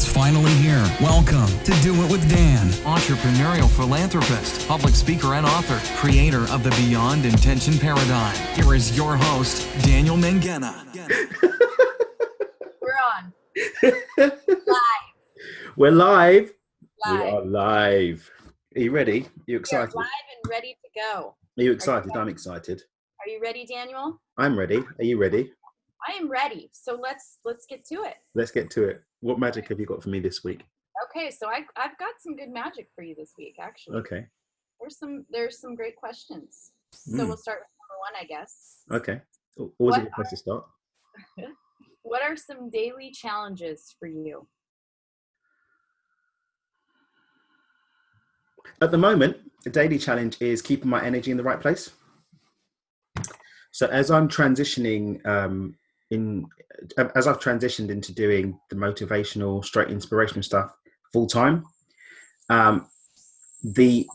It's finally here. Welcome to Do It with Dan. entrepreneurial philanthropist, public speaker, and author, creator of the Beyond Intention Paradigm. Here is your host, Daniel Mangena. We're on. Live. We're live. We are live. Are you ready? Are you We are excited? live and ready to go. Are you excited? I'm excited. Are you ready, Daniel? I'm ready. Are you ready? I am ready. So let's let's get to it. Let's get to it. What magic have you got for me this week? Okay, so I've I've got some good magic for you this week, actually. Okay. There's some there's some great questions. So Mm. we'll start with number one, I guess. Okay. Al- Always a good place to start. What are some daily challenges for you? At the moment, the daily challenge is keeping my energy in the right place. So as I'm transitioning um, in, as I've transitioned into doing the motivational, straight inspirational stuff full time, um, the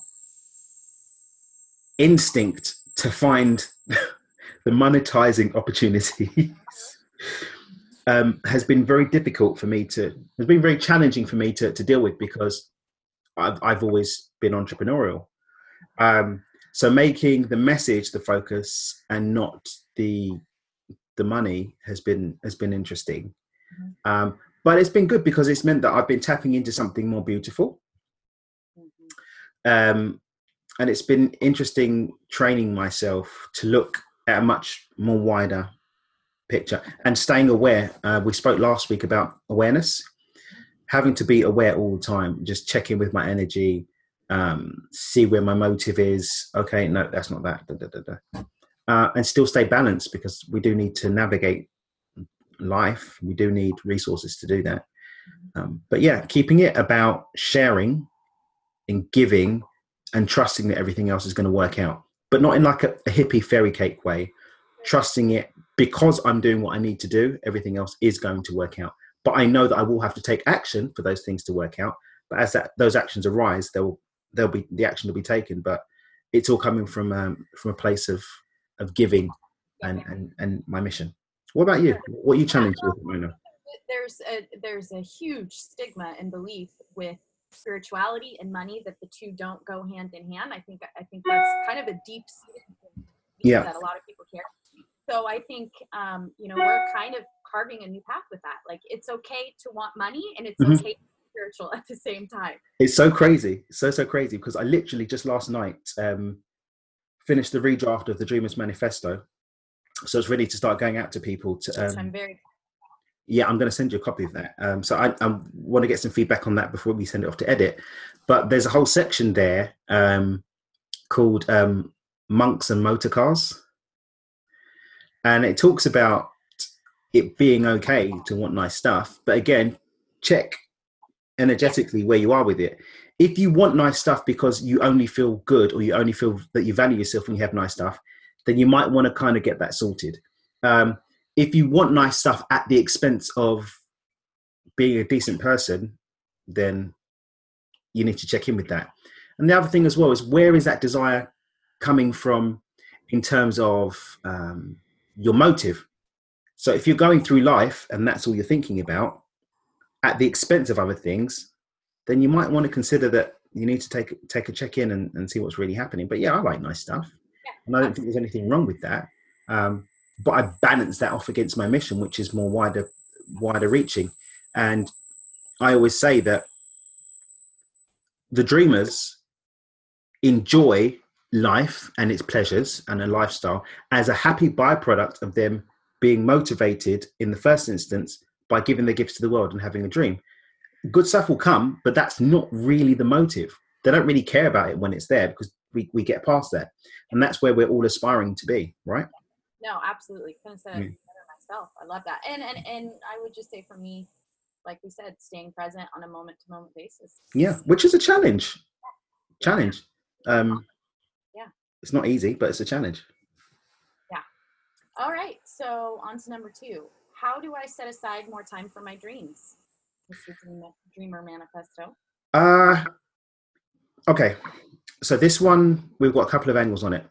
instinct to find the monetizing opportunities um, has been very difficult for me to has been very challenging for me to, to deal with because I've, I've always been entrepreneurial. Um, so making the message the focus and not the the money has been has been interesting um, but it's been good because it's meant that I've been tapping into something more beautiful Mhm. um, and it's been interesting training myself to look at a much more wider picture and staying aware. Uh, we spoke last week about awareness, having to be aware all the time, just check in with my energy, um, see where my motive is. Okay, no, that's not that. Da, da, da. Uh, and still stay balanced because we do need to navigate life. We do need resources to do that. Um, but yeah, keeping it about sharing and giving and trusting that everything else is going to work out, but not in like a, a hippie fairy cake way. Trusting it because I'm doing what I need to do, everything else is going to work out. But I know that I will have to take action for those things to work out. But as that those actions arise, they'll they'll be the action will be taken. But it's all coming from um, from a place of of giving and, and and my mission. What about you? What are you challenged with, Mona? There's a there's a huge stigma and belief with spirituality and money that the two don't go hand in hand. I think I think that's kind of a deep seated Yeah. that a lot of people care. So I think um, you know we're kind of carving a new path with that. Like it's okay to want money and it's Mhm. okay to be spiritual at the same time. It's so crazy, so so crazy because I literally just last night um, finished the redraft of the Dreamers Manifesto, so it's ready to start going out to people. To which I'm um, very yeah, I'm going to send you a copy of that. Um, so I, I want to get some feedback on that before we send it off to edit. But there's a whole section there um, called um, monks and motor cars, and it talks about it being okay to want nice stuff. But again, check energetically where you are with it. If you want nice stuff because you only feel good or you only feel that you value yourself when you have nice stuff, then you might want to kind of get that sorted. Um, if you want nice stuff at the expense of being a decent person, then you need to check in with that. And the other thing as well is where is that desire coming from in terms of um, your motive? So if you're going through life and that's all you're thinking about at the expense of other things, then you might want to consider that you need to take take a check in and, and see what's really happening. But yeah, I like nice stuff, and I don't think there's anything wrong with that. Um, but I balance that off against my mission, which is more wider wider reaching. And I always say that the dreamers enjoy life and its pleasures and a lifestyle as a happy byproduct of them being motivated in the first instance by giving their gifts to the world and having a dream. Good stuff will come, but that's not really the motive. They don't really care about it when it's there because we, we get past that. And that's where we're all aspiring to be, right? no, absolutely. Couldn't it Mm. better myself. I love that. And and and I would just say for me, like we said, staying present on a moment to moment basis. Yeah, which is a challenge. Challenge. Um, Yeah. It's not easy, but it's a challenge. Yeah. All right, so on to number two. How do I set aside more time for my dreams? Mr. Dreamer, Dreamer Manifesto. Uh, okay. So this one, we've got a couple of angles on it.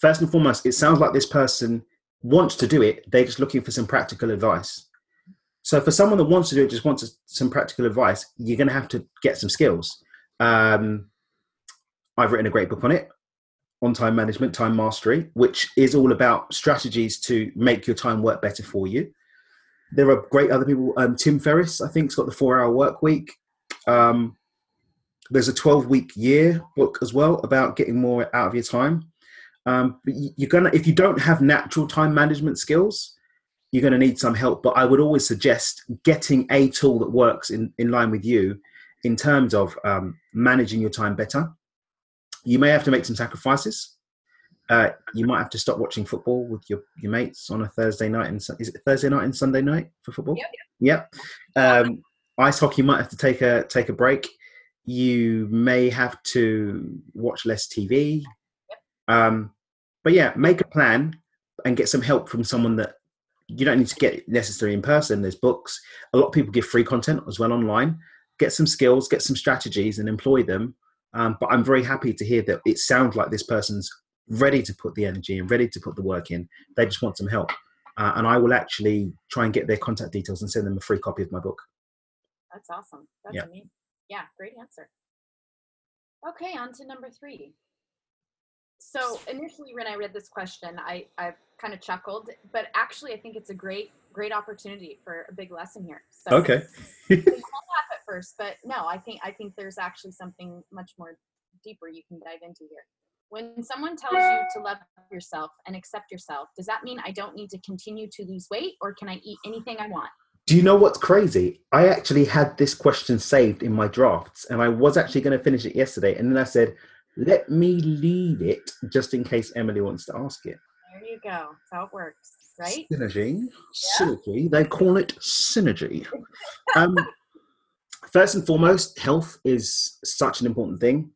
First and foremost, it sounds like this person wants to do it. They're just looking for some practical advice. So for someone that wants to do it, just wants some practical advice, you're going to have to get some skills. Um, I've written a great book on it, on time management, time mastery, which is all about strategies to make your time work better for you. There are great other people. Um, Tim Ferriss, I think, has got the four-hour work week. Um, there's a 12-week year book as well about getting more out of your time. Um, you're gonna, if you don't have natural time management skills, you're to need some help. But I would always suggest getting a tool that works in, in line with you in terms of um, managing your time better. You may have to make some sacrifices. Uh, you might have to stop watching football with your, your mates on a Thursday night and is it Thursday night and Sunday night for football? Yep. Yep. Um, ice hockey might have to take a take a break. You may have to watch less TV. Um, but yeah, make a plan and get some help from someone that you don't need to get necessarily in person. There's books. A lot of people give free content as well online. Get some skills, get some strategies, and employ them. Um, but I'm very happy to hear that it sounds like this person's ready to put the energy and ready to put the work in. They just want some help. Uh, and I will actually try and get their contact details and send them a free copy of my book. That's awesome. That's Yeah. amazing. Yeah, great answer. Okay, on to number three. So initially, when I read this question, I, I kind of chuckled, but actually, I think it's a great, great opportunity for a big lesson here. So Okay. might laugh at first, but no, I think I think there's actually something much more deeper you can dive into here. When someone tells you to love yourself and accept yourself, does that mean I don't need to continue to lose weight, or can I eat anything I want? Do you know what's crazy? I actually had this question saved in my drafts and I was actually going to finish it yesterday. And then I said, let me leave it just in case Emily wants to ask it. There you go. That's how it works, right? Synergy. Synergy. They call it synergy. Um, first and foremost, health is such an important thing.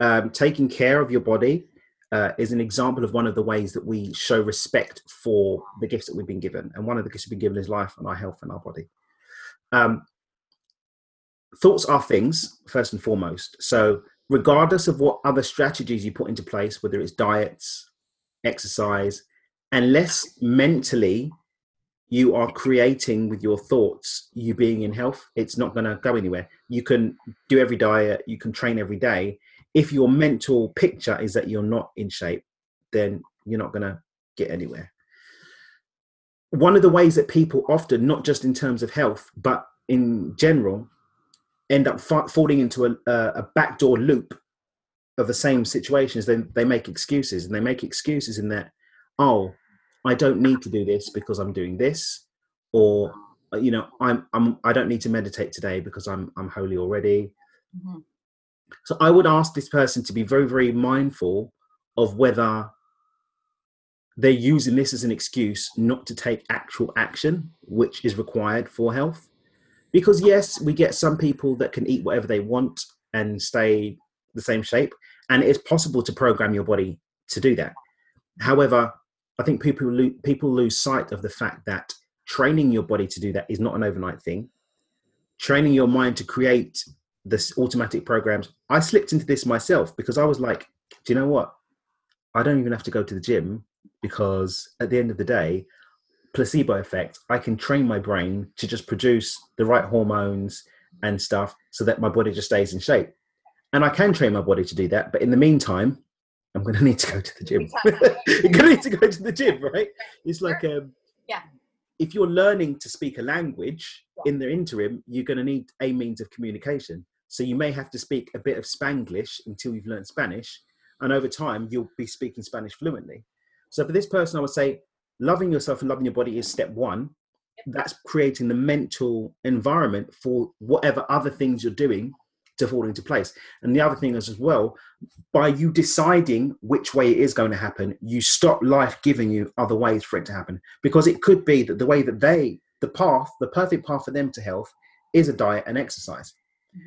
Um, taking care of your body uh, is an example of one of the ways that we show respect for the gifts that we've been given. And one of the gifts we've been given is life and our health and our body. Um, thoughts are things, first and foremost. So, regardless of what other strategies you put into place, whether it's diets, exercise, unless mentally you are creating with your thoughts you being in health it's not going to go anywhere you can do every diet you can train every day if your mental picture is that you're not in shape then you're not going to get anywhere one of the ways that people often not just in terms of health but in general end up fa- falling into a, a, backdoor loop of the same situations then they make excuses and they make excuses in that oh i don't need to do this because i'm doing this or uh, you know i'm i'm i don't need to meditate today because i'm i'm holy already Mhm. So i would ask this person to be very very mindful of whether they're using this as an excuse not to take actual action which is required for health. Because yes we get some people that can eat whatever they want and stay the same shape and it is possible to program your body to do that. However i think people lo- people lose sight of the fact that training your body to do that is not an overnight thing. Training your mind to create this automatic programs. I slipped into this myself because i was like do you know what? I don't even have to go to the gym because at the end of the day placebo effect i can train my brain to just produce the right hormones and stuff so that my body just stays in shape. And i can train my body to do that but in the meantime i'm going to need to go to the gym. You're going to need to go to the gym right? It's like um Yeah. if you're learning to speak a language in the interim you're going to need a means of communication so you may have to speak a bit of spanglish until you've learned spanish and over time you'll be speaking spanish fluently. So for this person i would say loving yourself and loving your body is step one. That's creating the mental environment for whatever other things you're doing to fall into place. And the other thing is as well by you deciding which way it is going to happen you stop life giving you other ways for it to happen. Because it could be that the way that they the path the perfect path for them to health is a diet and exercise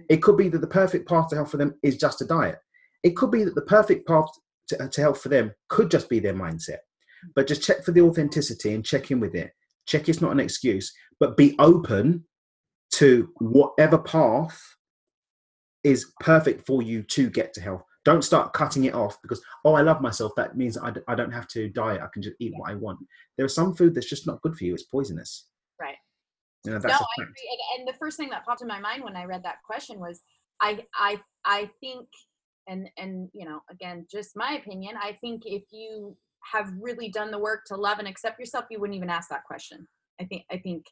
it could be that the perfect path to health for them is just a diet. It could be that the perfect path to, to health for them could just be their mindset. But just check for the authenticity and check in with it. Check it's not an excuse but be open to whatever path is perfect for you to get to health don't start cutting it off because oh i love myself. That means I d- I don't have to diet. I can just eat what i want. There is some food that's just not good for you. It's poisonous. You know, no, I agree. And, and the first thing that popped in my mind when I read that question was, I, I, I think, and and you know, again, just my opinion. I think if you have really done the work to love and accept yourself, you wouldn't even ask that question. I think, I think,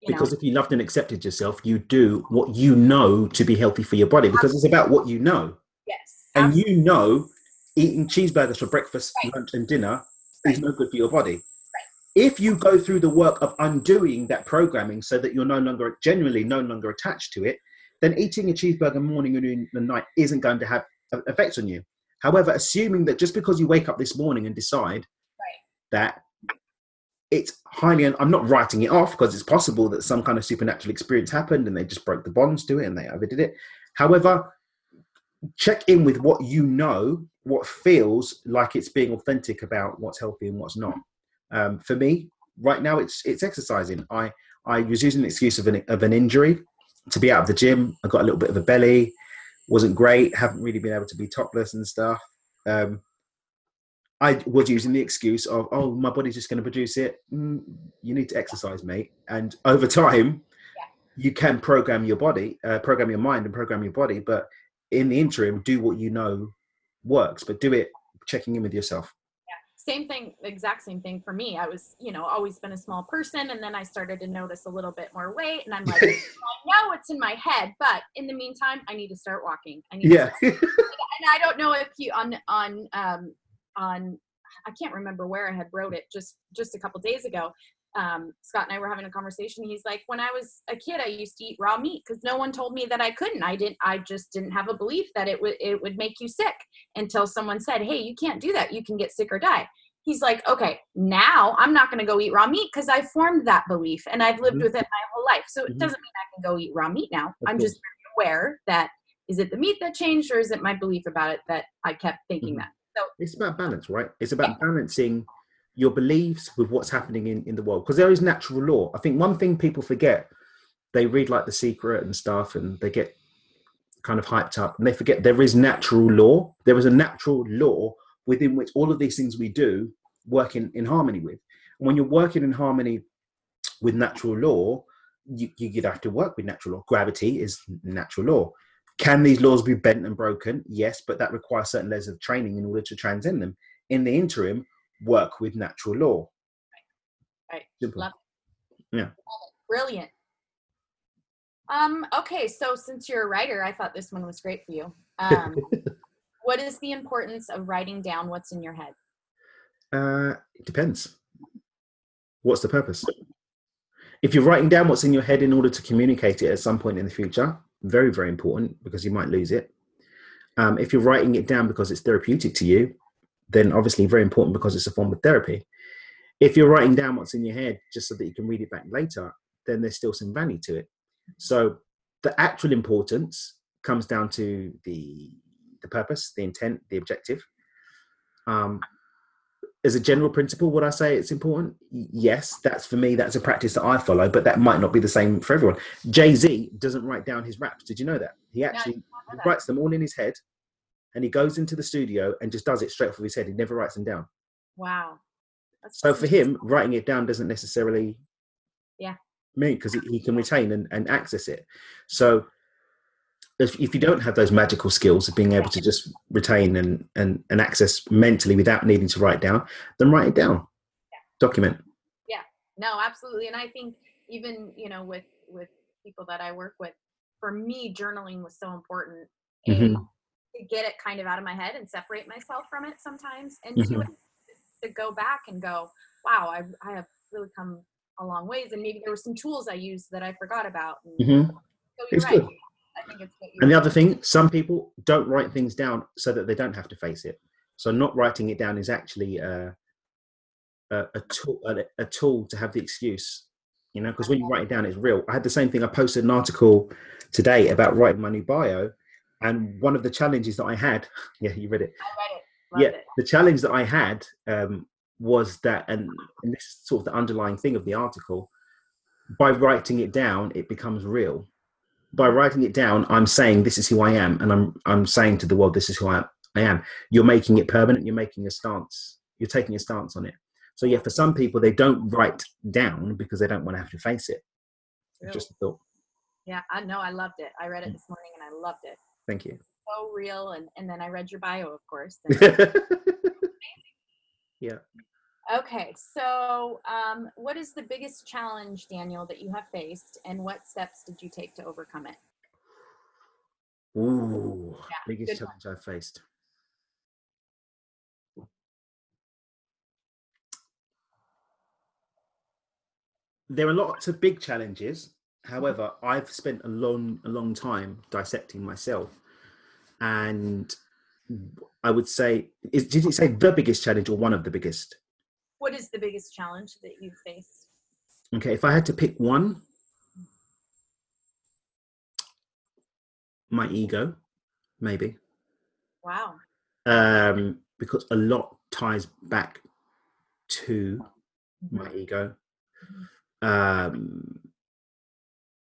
you because know, if you loved and accepted yourself, you do what you know to be healthy for your body because it's about what you know. yes, And absolutely. you know eating cheeseburgers for breakfast, Right. lunch, and dinner Right. is no good for your body. If you go through the work of undoing that programming so that you're no longer generally no longer attached to it, then eating a cheeseburger morning and night isn't going to have effects on you. However, assuming that just because you wake up this morning and decide that it's highly, I'm not writing it off because it's possible that some kind of supernatural experience happened and they just broke the bonds to it and they overdid it. However, check in with what you know, what feels like it's being authentic about what's healthy and what's not. Um, for me, right now, it's it's exercising. I I was using the excuse of an of an injury to be out of the gym. I got a little bit of a belly, wasn't great. Haven't really been able to be topless and stuff. Um, I was using the excuse of, oh, my body's just going to produce it. Mm, you need to exercise, mate. And over time, you can program your body, uh, program your mind, and program your body. But in the interim, do what you know works, but do it checking in with yourself. Same thing exact same thing for me i was you know always been a small person and then i started to notice a little bit more weight and i'm like i know it's in my head but in the meantime i need to start walking i need to Yeah. and I don't know if you on on um on I can't remember where I had wrote it just just a couple days ago. Um, Scott and I were having a conversation. He's like, when I was a kid, I used to eat raw meat because no one told me that I couldn't. I didn't. I just didn't have a belief that it would it would make you sick until someone said, "Hey, you can't do that. You can get sick or die." He's like, "Okay, now I'm not going to go eat raw meat because I formed that belief and I've lived Mhm. with it my whole life. So it Mhm. doesn't mean I can go eat raw meat now. Of I'm just aware that is it the meat that changed or is it my belief about it that I kept thinking Mhm. that? So it's about balance, right? It's about balancing your beliefs with what's happening in, in the world because there is natural law. I think one thing people forget, they read like The Secret and stuff and they get kind of hyped up and they forget there is natural law. There is a natural law within which all of these things we do work in, in harmony with. And when you're working in harmony with natural law, you, you'd have to work with natural law. Gravity is natural law. Can these laws be bent and broken? Yes, but that requires certain levels of training in order to transcend them. In the interim, work with natural law. Right. Simple. Love Yeah. Brilliant. Um, okay, so since you're a writer, I thought this one was great for you. Um, what is the importance of writing down what's in your head? Uh, it depends. What's the purpose? If you're writing down what's in your head in order to communicate it at some point in the future, very, very important because you might lose it. Um, if you're writing it down because it's therapeutic to you, then obviously very important because it's a form of therapy. If you're writing down what's in your head just so that you can read it back later, then there's still some value to it. So the actual importance comes down to the the purpose, the intent, the objective. Um, as a general principle, would I say it's important? Yes, that's for me. That's a practice that I follow, but that might not be the same for everyone. Jay Z doesn't write down his raps. Did you know that? He actually writes them all in his head, and he goes into the studio and just does it straight off of his head. He never writes them down. Wow. That's So for him, writing it down doesn't necessarily Yeah. mean because he, he can retain and, and access it. So if, if you don't have those magical skills of being able to just retain and, and, and access mentally without needing to write down, then write it down. Document. Yeah. No absolutely and i think even you know with with people that i work with for me journaling was so important A, Mhm. to get it kind of out of my head and separate myself from it sometimes and two, Mhm. to go back and go wow I, I have really come a long ways and maybe there were some tools i used that i forgot about and Mhm. so you're It's right good. i think it's good And the other thing, some people don't write things down so that they don't have to face it. So not writing it down is actually a, a, a tool a, a tool to have the excuse. You know, because when you write it down, it's real. I had the same thing. I posted an article today about writing my new bio, and one of the challenges that I had, yeah, you read it. i read it loved yeah, it the challenge that I had um, was that, and, and this is sort of the underlying thing of the article. By writing it down, it becomes real. By writing it down, I'm saying this is who I am, and I'm I'm saying to the world this is who I, I am. You're making it permanent. You're making a stance. You're taking a stance on it. So yeah, for some people, they don't write down because they don't want to have to face it. Just a thought. yeah, I know. I loved it. I read it this morning and I loved it. Thank you. So real. And, and then I read your bio, of course. yeah. okay. So, um, what is the biggest challenge, Daniel, that you have faced and what steps did you take to overcome it? Ooh, Yeah, biggest good one. challenge I've faced. There are lots of big challenges. However, I've spent a long, a long time dissecting myself, and I would say, is, did you say the biggest challenge or one of the biggest? What is the biggest challenge that you've faced? Okay, if I had to pick one, my ego, maybe. Wow. um, because a lot ties back to my ego. Um,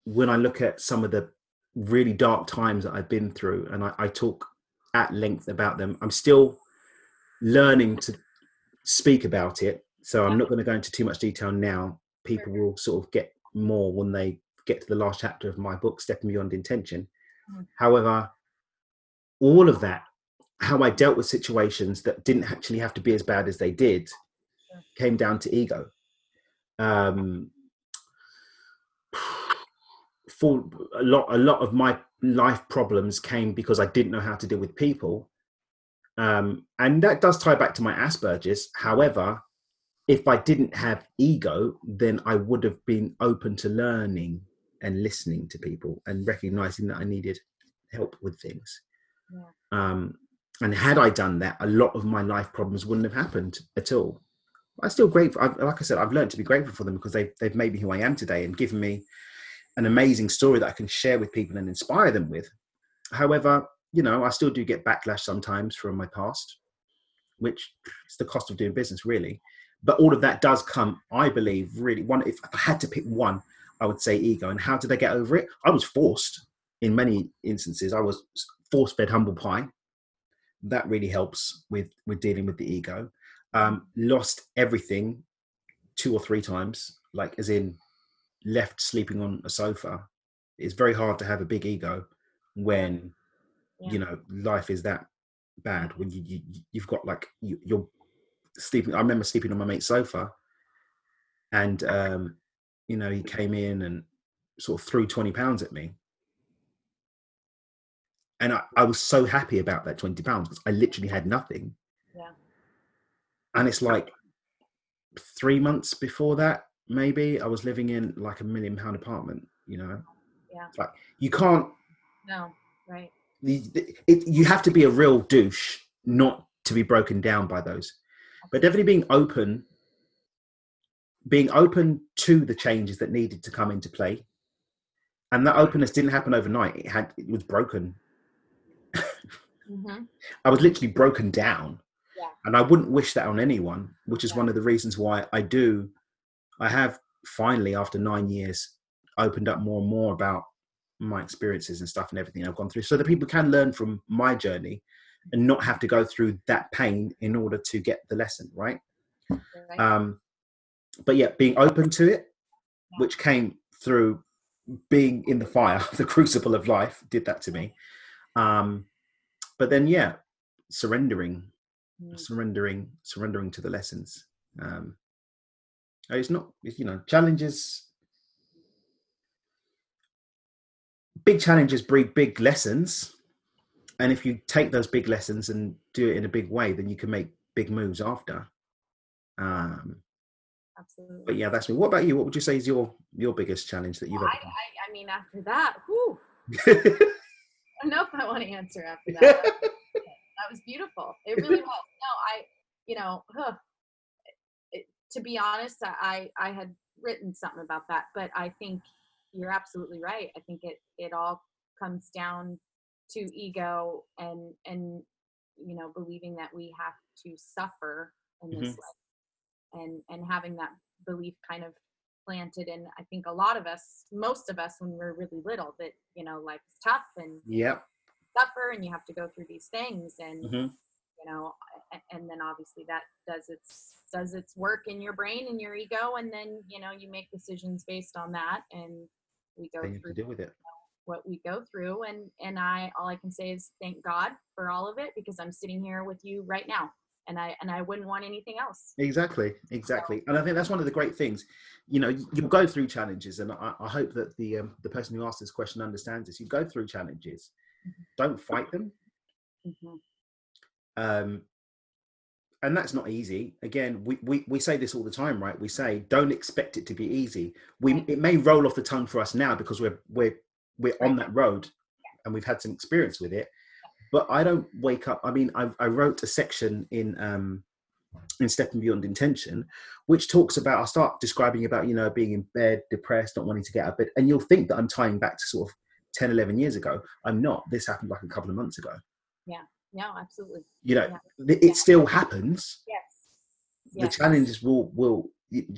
when I look at some of the really dark times that I've been through, and I, I talk at length about them, I'm still learning to speak about it. So I'm not going to go into too much detail now. People will sort of get more when they get to the last chapter of my book, Stepping Beyond Intention. Mhm. However, all of that, how I dealt with situations that didn't actually have to be as bad as they did, came down to ego. Um, for a lot, a lot of my life problems came because I didn't know how to deal with people, um, and that does tie back to my Asperger's. However, if I didn't have ego, then I would have been open to learning and listening to people and recognizing that I needed help with things. Yeah. Um, and had I done that, a lot of my life problems wouldn't have happened at all. I'm still grateful. I've, like I said, I've learned to be grateful for them because they've, they've made me who I am today and given me an amazing story that I can share with people and inspire them with. However, you know, I still do get backlash sometimes from my past, which is the cost of doing business, really. But all of that does come, I believe, really. One, if I had to pick one, I would say ego. And how did I get over it? I was forced in many instances. I was force fed humble pie. That really helps with with dealing with the ego. Um, lost everything two or three times, like as in left sleeping on a sofa. It's very hard to have a big ego when Yeah. you know life is that bad. When you, you you've got like you, you're sleeping. I remember sleeping on my mate's sofa, and um, you know he came in and sort of threw twenty pounds at me, and I, I was so happy about that twenty pounds because I literally had nothing. Yeah. And it's like three months before that, maybe I was living in like a million pound apartment. You know, Yeah. Like you can't No. Right. the- it, you have to be a real douche not to be broken down by those but definitely being open being open to the changes that needed to come into play and that openness didn't happen overnight it had it was broken hmm i was literally broken down Yeah. and i wouldn't wish that on anyone which is Yeah. one of the reasons why i do i have finally after nine years opened up more and more about my experiences and stuff and everything i've gone through so that people can learn from my journey and not have to go through that pain in order to get the lesson right Right. um but yeah being open to it Yeah. which came through being in the fire the crucible of life did that to me um but then yeah surrendering Mm. surrendering surrendering to the lessons um it's not you know challenges big challenges breed big lessons and if you take those big lessons and do it in a big way then you can make big moves after um Absolutely. but yeah that's me what about you what would you say is your your biggest challenge that you've I, ever I, I mean, after that, whew, I don't know if I want to answer after that. that was beautiful. It really was. No, I, you know, huh, to be honest, I, I had written something about that, but I think you're absolutely right. I think it, it all comes down to ego and, and, you know, believing that we have to suffer in this Mhm. life and, and having that belief kind of planted in, I think a lot of us, most of us when we're really little that, you know, life is tough and yep suffer and you have to go through these things and Mhm. You know and then obviously that does its does its work in your brain and your ego and then you know you make decisions based on that and we go through deal with it. what we go through and and i all i can say is thank god for all of it because i'm sitting here with you right now and i and i wouldn't want anything else Exactly, exactly, and I think that's one of the great things. You know, you- you'll go through challenges, and I, I hope that the um, the person who asked this question understands this. You go through challenges, don't fight them, Mhm. Um, and that's not easy. Again, we, we we say this all the time, right? We say don't expect it to be easy. We it may roll off the tongue for us now because we're we're we're on that road, and we've had some experience with it. But I don't wake up. I mean, I, I wrote a section in um, in Stepping Beyond Intention, which talks about. I start describing about you know being in bed, depressed, not wanting to get out of bed, and you'll think that I'm tying back to sort of 10, 11 years ago. I'm not. This happened like a couple of months ago. No absolutely You know, Yeah. it still happens. yes The yes challenges will will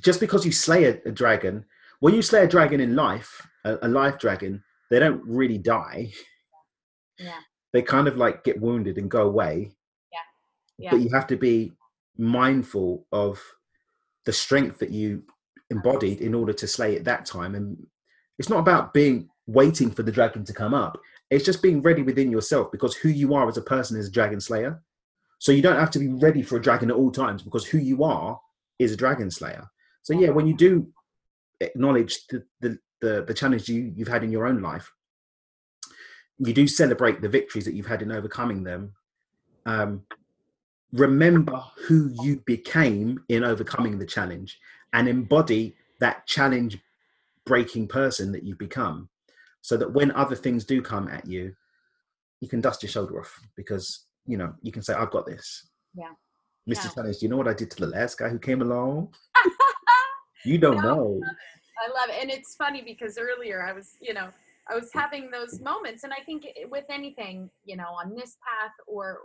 just because you slay a, a dragon. When you slay a dragon in life, a, a life dragon, they don't really die. yeah They kind of like get wounded and go away. yeah but you have to be mindful of the strength that you embodied in order to slay it that time and it's not about being waiting for the dragon to come up it's just being ready within yourself because who you are as a person is a dragon slayer. So you don't have to be ready for a dragon at all times because who you are is a dragon slayer. So yeah when you do acknowledge the the, the, the challenge you, you've had in your own life you do celebrate the victories that you've had in overcoming them. Um, remember who you became in overcoming the challenge and embody that challenge breaking person that you've become so that when other things do come at you you can dust your shoulder off because you know you can say i've got this Yeah. mr Yeah. challenge do you know what i did to the last guy who came along you don't No. know I love it. And it's funny because earlier I was, you know, I was having those moments. And I think with anything, you know, on this path or,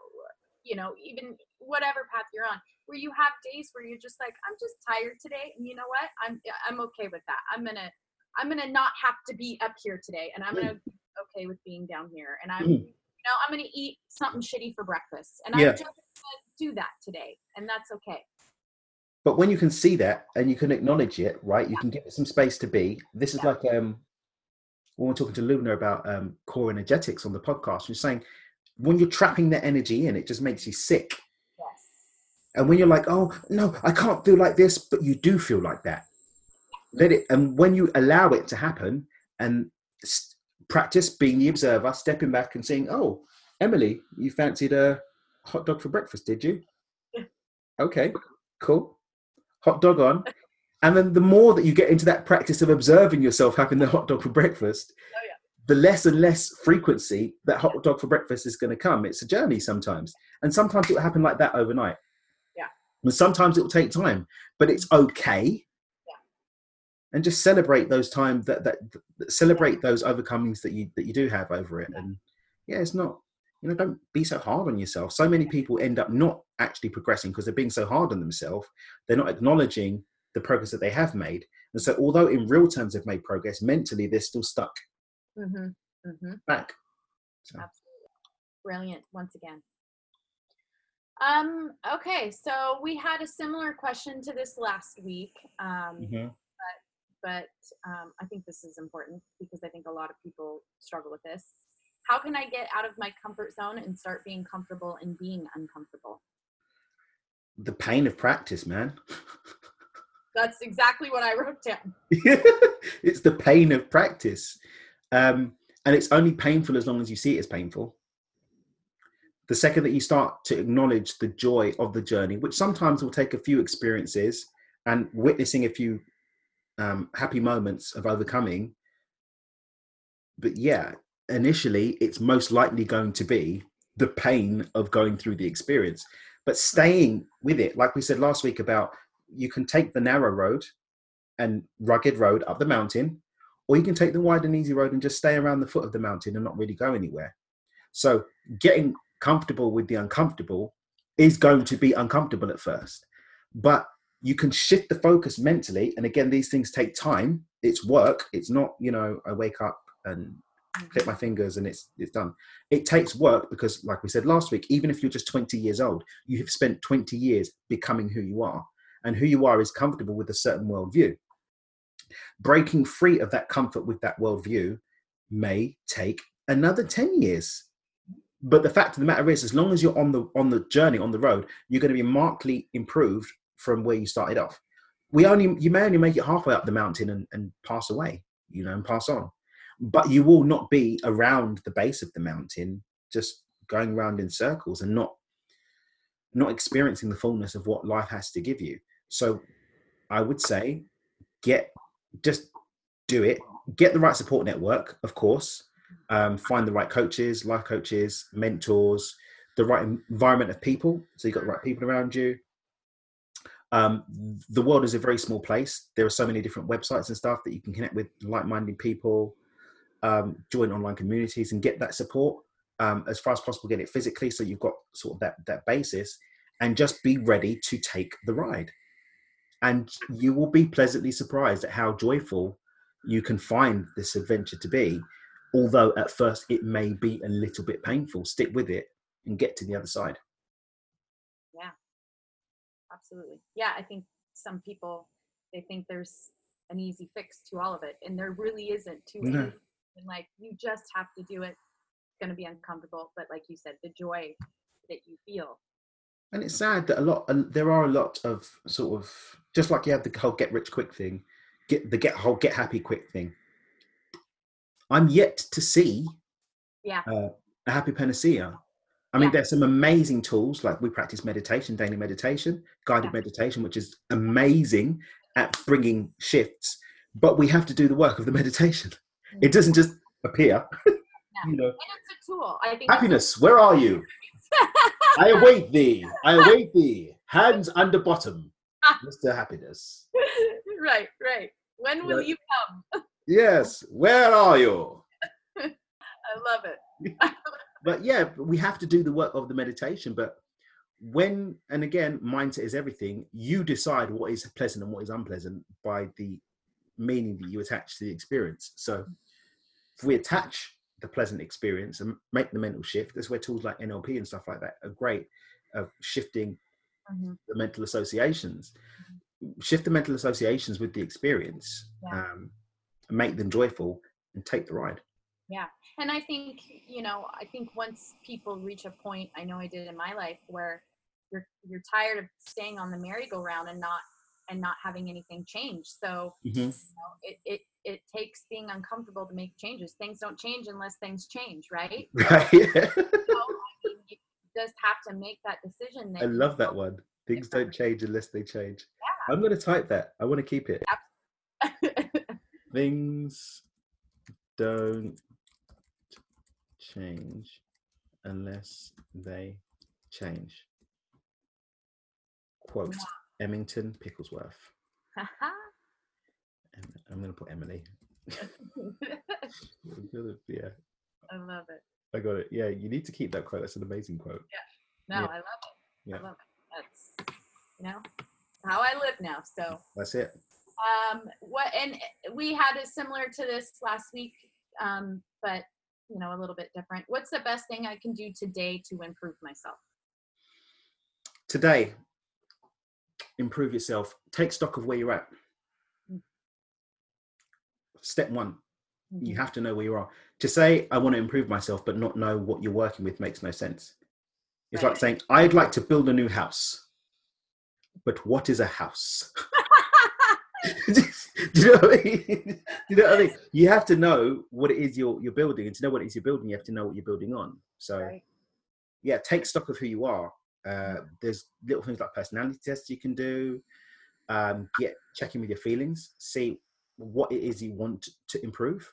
you know, even whatever path you're on, where you have days where you're just like, I'm just tired today. And you know what? I'm, I'm okay with that. I'm going to, I'm going to not have to be up here today. And I'm going to be okay with being down here. And I'm, Mm. you know, I'm going to eat something shitty for breakfast. And Yeah. I'm just going to do that today. And that's okay. but when you can see that and you can acknowledge it right you can give it some space to be this is Yeah. like um when we're talking to luna about um core energetics on the podcast you're saying when you're trapping that energy in it just makes you sick Yes. and when you're like oh no i can't feel like this but you do feel like that let it and when you allow it to happen and s- practice being the observer stepping back and saying oh emily you fancied a hot dog for breakfast did you? Yeah. okay cool. Hot dog on. And then the more that you get into that practice of observing yourself having the hot dog for breakfast Oh, yeah. the less and less frequency that hot dog for breakfast is going to come. It's a journey sometimes. And sometimes it will happen like that overnight. Yeah. and sometimes it will take time but it's okay and just celebrate those times that, that that celebrate those overcomings that you that you do have over it and yeah it's not you know don't be so hard on yourself so many people end up not actually progressing because they're being so hard on themselves they're not acknowledging the progress that they have made and so although in real terms they've made progress mentally they're still stuck Mm-hmm. Mm-hmm. back so Absolutely. Brilliant once again. Um, okay, so we had a similar question to this last week, um, mhm. But um, I think this is important because I think a lot of people struggle with this. How can I get out of my comfort zone and start being comfortable in being uncomfortable? the pain of practice man That's exactly what I wrote down. it's the pain of practice um, and it's only painful as long as you see it as painful the second that you start to acknowledge the joy of the journey which sometimes will take a few experiences and witnessing a few um, happy moments of overcoming. But yeah initially it's most likely going to be the pain of going through the experience. But staying with it like we said last week about you can take the narrow road and rugged road up the mountain, or you can take the wide and easy road and just stay around the foot of the mountain and not really go anywhere. So, getting comfortable with the uncomfortable is going to be uncomfortable at first, but you can shift the focus mentally. And again, these things take time. It's work. It's not, you know, I wake up and mm-hmm. click my fingers and it's it's done. It takes work because, like we said last week, even if you're just 20 years old, you have spent 20 years becoming who you are, and who you are is comfortable with a certain worldview. breaking free of that comfort with that worldview may take another 10 years but the fact of the matter is as long as you're on the on the journey on the road you're going to be markedly improved from where you started off. We only you may only make it halfway up the mountain and, and pass away you know and pass on. But you will not be around the base of the mountain just going around in circles and not not experiencing the fullness of what life has to give you. So i would say get just do it. Get the right support network of course. Um, find the right coaches life coaches mentors the right environment of people so you've got the right people around you um, the world is a very small place. There are so many different websites and stuff that you can connect with like-minded people um, join online communities and get that support um, as far as possible get it physically so you've got sort of that that basis and just be ready to take the ride. And you will be pleasantly surprised at how joyful you can find this adventure to be although at first it may be a little bit painful. Stick with it and get to the other side absolutely. Yeah i think some people they think there's an easy fix to all of it and there really isn't to No. and like you just have to do it. It's going to be uncomfortable but like you said the joy that you feel. And it's sad that a lot there are a lot of sort of just like you have the whole get rich quick thing get the get whole get happy quick thing. I'm yet to see yeah. uh, a happy panacea i mean Yeah. there's some amazing tools like we practice meditation daily meditation guided Yeah. meditation which is amazing at bringing shifts but we have to do the work of the meditation it doesn't just appear you know and it's a tool i think happiness where are you I await thee. I await thee. Hands under bottom. Mr. Happiness. right right when will Right. you come Yes. Where are you? i love it But yeah, we have to do the work of the meditation. But when, and again, mindset is everything. You decide what is pleasant and what is unpleasant by the meaning that you attach to the experience. So if we attach the pleasant experience and make the mental shift, that's where tools like NLP and stuff like that are great of shifting Mhm. the mental associations shift the mental associations with the experience Yeah. um, make them joyful and take the ride and i think you know i think once people reach a point i know i did in my life where you're you're tired of staying on the merry-go-round and not and not having anything change. So Mhm. you know, it, it it takes being uncomfortable to make changes. Things don't change unless things change right? Right. So, I mean, you just have to make that decision that i love that one. things don't change unless they change. I'm going to type that. I want to keep it. Things don't change unless they change quote emmington picklesworth i'm going to put emily yeah i love it I got it. Yeah, you need to keep that quote. That's an amazing quote. Yeah. No Yeah. i love it Yeah. i love it that's you know how i live now so That's it. um what and we had a similar to this last week um you know a little bit different what's the best thing i can do today to improve myself Today, improve yourself. Take stock of where you're at. Mm. Step one, you Mhm. have to know where you are. To say, I want to improve myself, but not know what you're working with makes no sense. It's like saying, I'd like to build a new house. But what is a house? Do you know what I mean? Do you know what I mean? You have to know what it is you're, you're building. And to know what it is you're building, you have to know what you're building on. So, Right. yeah, take stock of who you are. Uh, there's little things like personality tests you can do. Um, get checking with your feelings, see what it is you want to improve,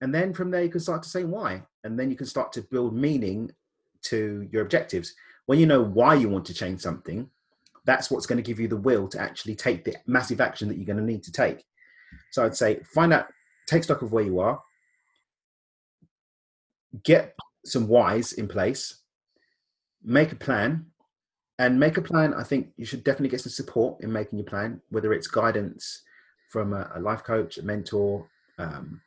and then from there you can start to say why, and then you can start to build meaning to your objectives. When you know why you want to change something, that's what's going to give you the will to actually take the massive action that you're going to need to take. So I'd say find out, take stock of where you are, get some whys in place, make a plan, and make a plan. I think you should definitely get some support in making your plan, whether it's guidance from a, a life coach, a mentor, um,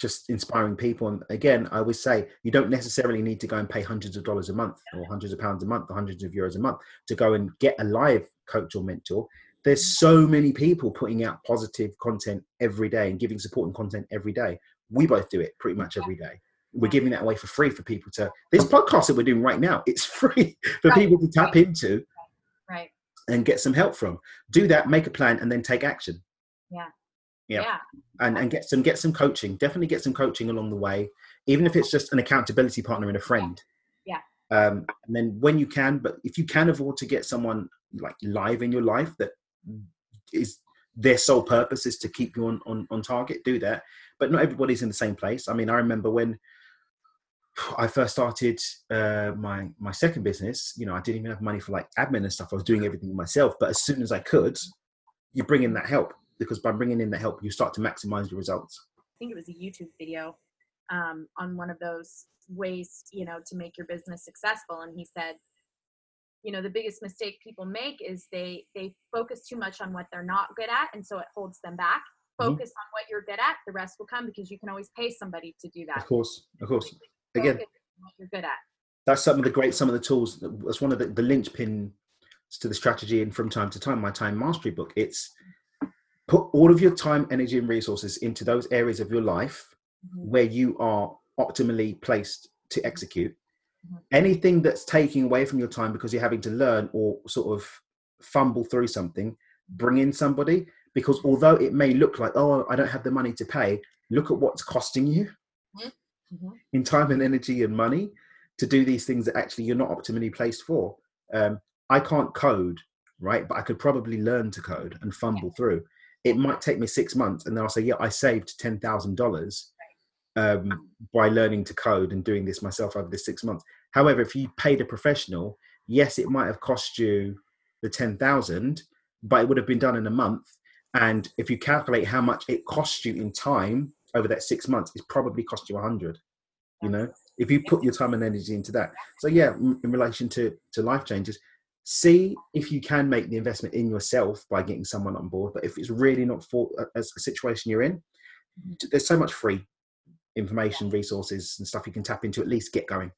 just inspiring people. And again, I always say you don't necessarily need to go and pay hundreds of dollars a month or hundreds of pounds a month or hundreds of euros a month to go and get a live coach or mentor. there's so many people putting out positive content every day and giving support and content every day. We both do it pretty much every day. We're giving that away for free for people to. This podcast that we're doing right now, it's free for Right. people to tap into Right. and get some help from. Do that, make a plan, and then take action. Yeah. Yeah. And and get some get some coaching. Definitely get some coaching along the way, even if it's just an accountability partner and a friend. Yeah. Um, and then when you can, but if you can afford to get someone like live in your life that is their sole purpose is to keep you on, on, on target, do that. But not everybody's in the same place. I mean, I remember when I first started uh, my my second business, you know, I didn't even have money for like admin and stuff. I was doing everything myself. But as soon as I could, you bring in that help because by bringing in the help, you start to maximize your results. I think it was a YouTube video um, on one of those ways, you know, to make your business successful. And he said, you know, the biggest mistake people make is they they focus too much on what they're not good at, and so it holds them back. Mhm. Focus on what you're good at; the rest will come because you can always pay somebody to do that. Of course, of course. Again, Focus on what you're good at. that's some of the great some of the tools that's one of the, the linchpin to the strategy and from time to time my time mastery book it's put all of your time energy and resources into those areas of your life Mhm. where you are optimally placed to execute Mhm. anything that's taking away from your time because you're having to learn or sort of fumble through something bring in somebody because although it may look like oh i don't have the money to pay look at what's costing you Mhm. in time and energy and money to do these things that actually you're not optimally placed for. Um, I can't code, right? But I could probably learn to code and fumble through. It might take me six months, and then I'll say, "Yeah, I saved ten thousand dollars um, by learning to code and doing this myself over the six months." However, if you paid a professional, yes, it might have cost you the ten thousand, but it would have been done in a month. And if you calculate how much it cost you in time over that six months, it's probably cost you a hundred you know if you put your time and energy into that so yeah in relation to to life changes see if you can make the investment in yourself by getting someone on board but if it's really not for a, a situation you're in there's so much free information resources and stuff you can tap into at least get going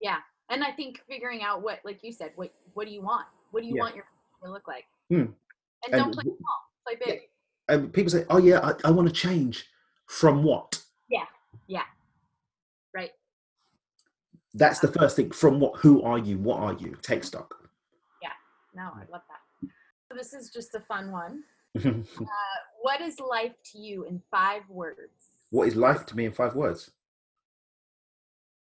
Yeah, And I think figuring out what, like you said, what what do you want? What do you Yeah. want your to look like? Hmm. And, And don't play small, play big. and people say oh yeah i, I want to change from what Yeah, yeah, Right. that's the first thing from what who are you what are you take stock No, I love that. So this is just a fun one. What is life to you in five words? what is life to me in five words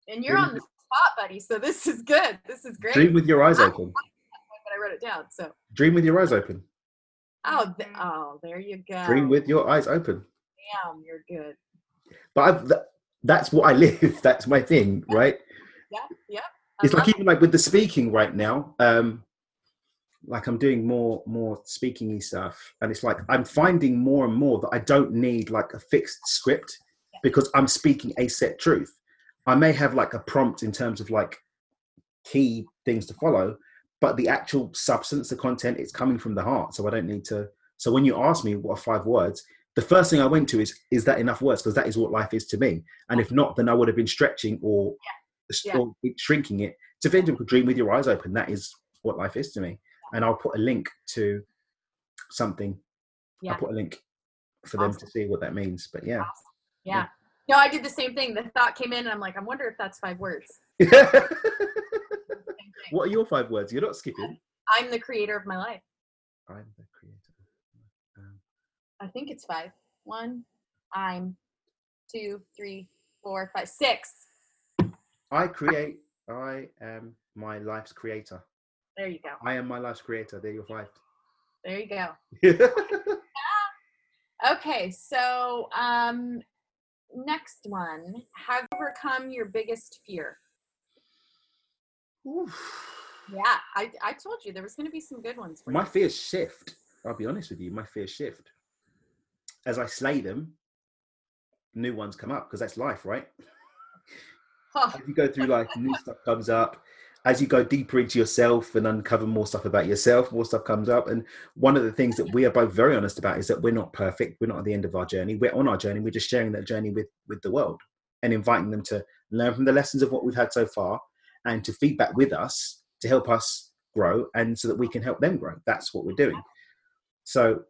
And you're Dream- on the spot, buddy. So this is good. This is great. dream with your eyes open But I wrote it down. So dream with your eyes open oh, th- oh, there you go. dream with your eyes open Damn, you're good. but I've, th- that's what I live. That's my thing, right? Yeah, yeah. I It's like love it. even like with the speaking right now. Um, like I'm doing more more speaking stuff, and it's like I'm finding more and more that I don't need like a fixed script because I'm speaking a set truth. I may have like a prompt in terms of like key things to follow, but the actual substance, the content, it's coming from the heart. So I don't need to. So when you ask me what are five words, the first thing I went to is, is that enough words? Because that is what life is to me. And if not, then I would have been stretching or, Yeah. or shrinking it to fit into a dream with your eyes open. That is what life is to me. And I'll put a link to something. Yeah. I'll put a link for them to see what that means. But yeah. Yeah. No, I did the same thing. The thought came in, and I'm like, I wonder if that's five words. what are your five words? You're not skipping. I'm the creator of my life. I'm the creator. Um, I think it's five. One, I'm, two, three, four, five, six. I create. I am my life's creator. There you go. I am my life's creator. There you're five. There you go. Okay, so um, next one. Have you overcome your biggest fear? Oof. Yeah, I, I told you there was going to be some good ones for my you. fears shift. I'll be honest with you. My fears shift as I slay them. New ones come up because that's life, right? Huh, you go through life, new stuff comes up. As you go deeper into yourself and uncover more stuff about yourself, more stuff comes up. And one of the things that we are both very honest about is that we're not perfect. We're not at the end of our journey. We're on our journey. We're just sharing that journey with with the world and inviting them to learn from the lessons of what we've had so far and to feedback with us to help us grow and so that we can help them grow. That's what we're doing. so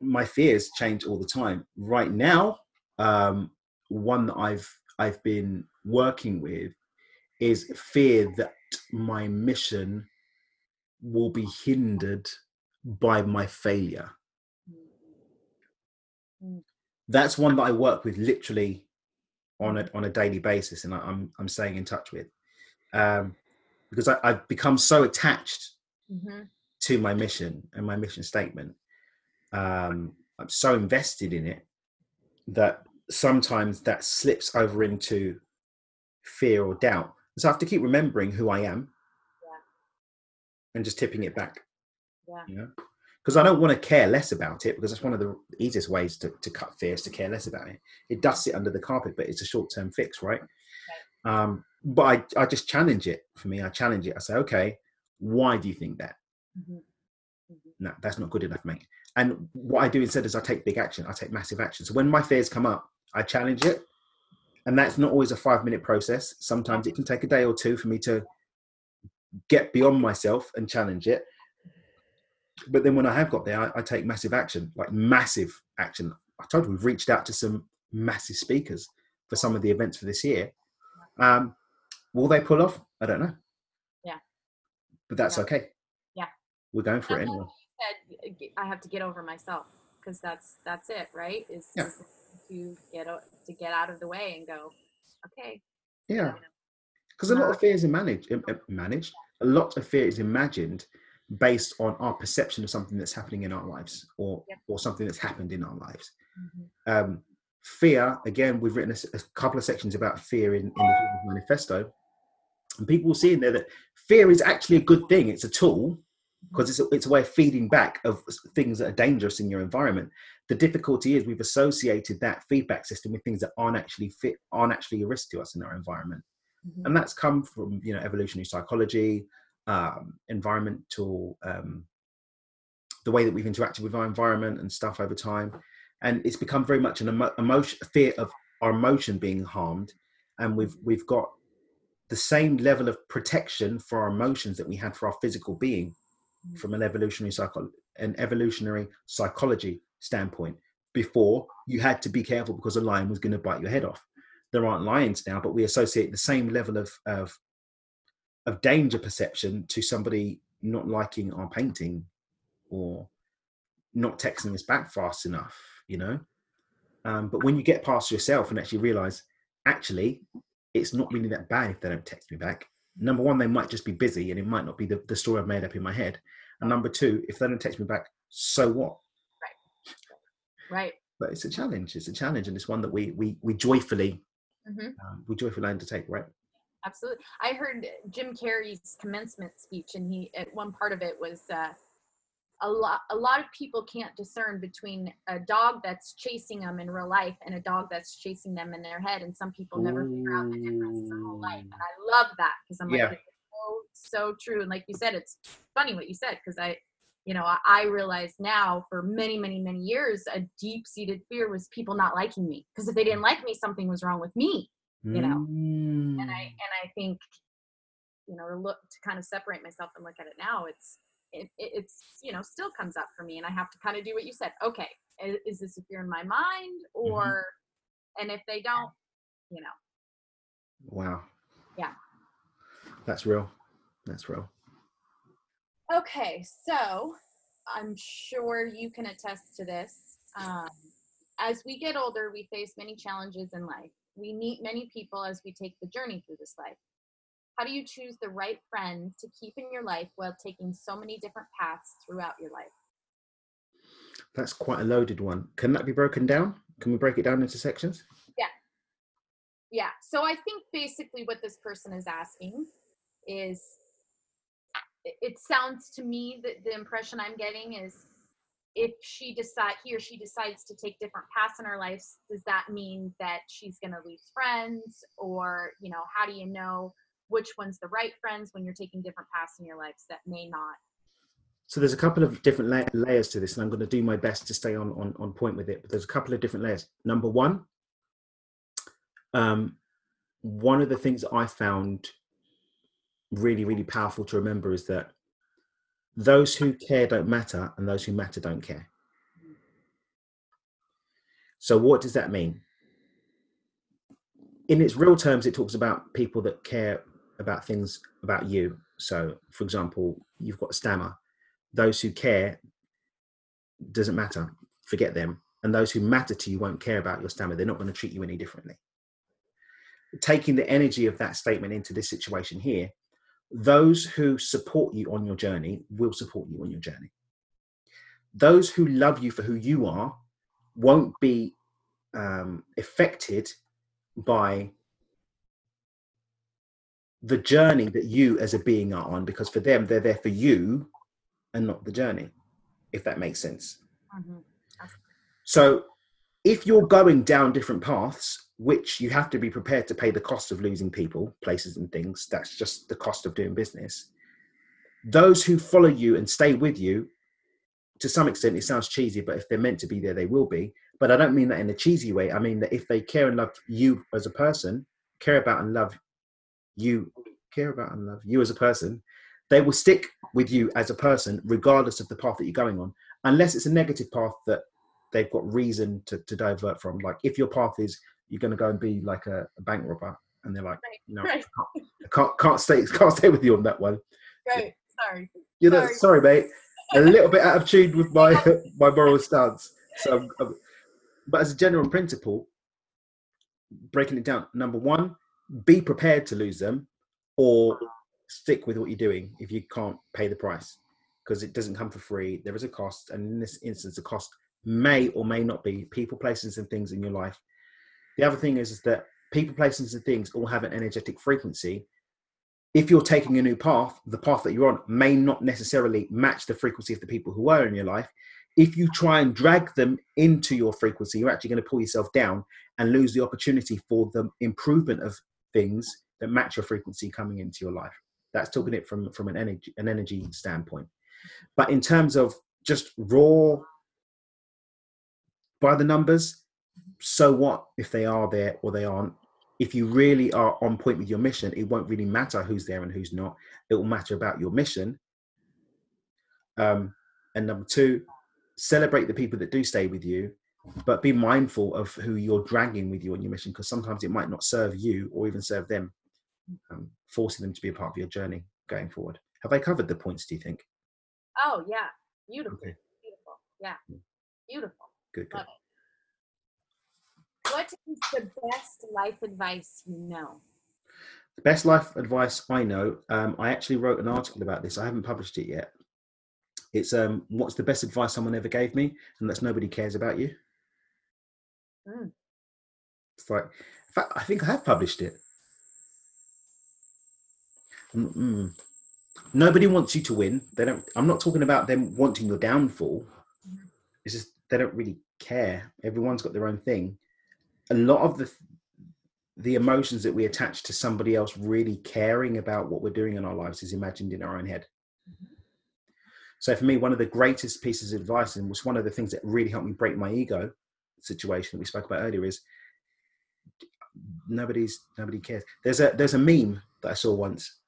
my fears change all the time. Right now, um, one that I've I've been working with is fear that my mission will be hindered by my failure. That's one that I work with literally on a on a daily basis, and I, I'm I'm staying in touch with um, because I, I've become so attached Mhm. to my mission and my mission statement. Um, I'm so invested in it that sometimes that slips over into fear or doubt. So I have to keep remembering who I am Yeah. and just tipping it back. Yeah. You know? Because I don't want to care less about it because that's one of the easiest ways to, to cut fear is to care less about it. It does sit under the carpet, but it's a short term fix, right? Um, but I, I just challenge it for me. I challenge it. I say, okay, why do you think that? Mhm. no, that's not good enough, mate. And what I do instead is I take big action. I take massive action. So when my fears come up, I challenge it. And that's not always a five minute process. Sometimes it can take a day or two for me to get beyond myself and challenge it. But then when I have got there, I, I take massive action, like massive action. I told you we've reached out to some massive speakers for some of the events for this year. Um, will they pull off? I don't know. Yeah. But that's Yeah. okay. Yeah. We're going for it anyway. like you said, y- I have to get over myself because that's that's it, right? Is, Yeah. is to get out, to get out of the way and go, okay, Yeah. you know, because a lot of fear is managed managed. A lot of fear is imagined based on our perception of something that's happening in our lives or or something that's happened in our lives. Mhm, um, fear again we've written a couple of sections about fear in, in the manifesto. And people will see in there that fear is actually a good thing. It's a tool because it's a, it's a way of feeding back of things that are dangerous in your environment. The difficulty is we've associated that feedback system with things that aren't actually fit aren't actually a risk to us in our environment. Mhm, and that's come from you know evolutionary psychology um, environmental um, the way that we've interacted with our environment and stuff over time. And it's become very much an emo- emotion fear of our emotion being harmed. And we've we've got the same level of protection for our emotions that we had for our physical being From an evolutionary psycho- an evolutionary psychology standpoint before you had to be careful because a lion was going to bite your head off. There aren't lions now but we associate the same level of of of danger perception to somebody not liking our painting or not texting us back fast enough you know? Um, but when you get past yourself and actually realize actually it's not really that bad if they don't text me back number one they might just be busy and it might not be the, the story i've made up in my head and number two if they don't text me back so what right. Right. But it's a challenge it's a challenge and it's one that we we we joyfully hmm um, we joyfully undertake right Absolutely. I heard Jim Carrey's commencement speech, and he at one part of it was uh, a lot. A lot of people can't discern between a dog that's chasing them in real life and a dog that's chasing them in their head, and some people never figure out the difference in real life. And I love that because I'm Yeah. like, so so true. And like you said, it's funny what you said because I. You know, I, I realize now for many, many, many years, a deep seated fear was people not liking me. Because if they didn't like me, something was wrong with me you know, and Mm. I and I think you know to look to kind of separate myself and look at it now it's it, it- it's you know still comes up for me and I have to kind of do what you said okay is, is this a fear in my mind or and if they don't you know. Wow. Yeah. that's real. That's real. Okay so I'm sure you can attest to this um, as we get older we face many challenges in life. We meet many people as we take the journey through this life How do you choose the right friend to keep in your life while taking so many different paths throughout your life? that's quite a loaded one can that be broken down can we break it down into sections Yeah. Yeah. So I think basically what this person is asking is it- sounds to me that the impression I'm getting is if she decide he or she decides to take different paths in her life, does that mean that she's going to lose friends or, you know, how do you know which one's the right friends when you're taking different paths in your lives that may not? so there's a couple of different la- layers to this and i'm going to do my best to stay on, on on point with it but there's a couple of different layers number one um one of the things i found really really powerful to remember is that those who care don't matter and those who matter don't care So what does that mean? In its real terms, it talks about people that care about things about you. So, for example, you've got a stammer. Those who care doesn't matter. Forget them. And those who matter to you won't care about your stammer. They're not going to treat you any differently. Taking the energy of that statement into this situation here, those who support you on your journey will support you on your journey. Those who love you for who you are won't be um, affected by the journey that you as a being are on because for them they're there for you and not the journey if that makes sense. Mhm. so if you're going down different paths which you have to be prepared to pay the cost of losing people places and things that's just the cost of doing business. Those who follow you and stay with you to some extent it sounds cheesy but if they're meant to be there they will be. But i don't mean that in a cheesy way. I mean that if they care and love you as a person care about and love you care about and love you as a person they will stick with you as a person regardless of the path that you're going on unless it's a negative path that they've got reason to, to divert from like if your path is you're going to go and be like a, a bank robber and they're like Right, no right. I can't can't stay can't stay with you on that one Right. Sorry. you know Sorry. sorry mate a little bit out of tune with my my moral stance so I'm- I'm- but as a general principle breaking it down number one be prepared to lose them or stick with what you're doing if you can't pay the price because it doesn't come for free. There is a cost and in this instance the cost may or may not be people places and things in your life. The other thing is, is that people places and things all have an energetic frequency. If you're taking a new path, the path that you're on may not necessarily match the frequency of the people who are in your life. If you try and drag them into your frequency, you're actually going to pull yourself down and lose the opportunity for the improvement of things that match your frequency coming into your life. That's talking it from from an energy an energy standpoint. But in terms of just raw by the numbers, so what if they are there or they aren't? if you really are on point with your mission, it won't really matter who's there and who's not. It will matter about your mission. Um, and number two, celebrate the people that do stay with you, but be mindful of who you're dragging with you on your mission because sometimes it might not serve you or even serve them, um, forcing them to be a part of your journey going forward. Have I covered the points, do you think? Oh yeah. Beautiful. Okay. Beautiful. Yeah. Beautiful. Good, good. What is the best life advice you know? The best life advice I know, um, I actually wrote an article about this. I haven't published it yet. It's um, what's the best advice someone ever gave me, and that's nobody cares about you. Mm. It's like, in fact, I think I have published it. Mm-mm. Nobody wants you to win. They don't. I'm not talking about them wanting your downfall. It's just they don't really care. Everyone's got their own thing. A lot of the the emotions that we attach to somebody else really caring about what we're doing in our lives is imagined in our own head. So for me, one of the greatest pieces of advice, and was one of the things that really helped me break my ego situation that we spoke about earlier, is nobody's nobody cares. There's a there's a meme that I saw once,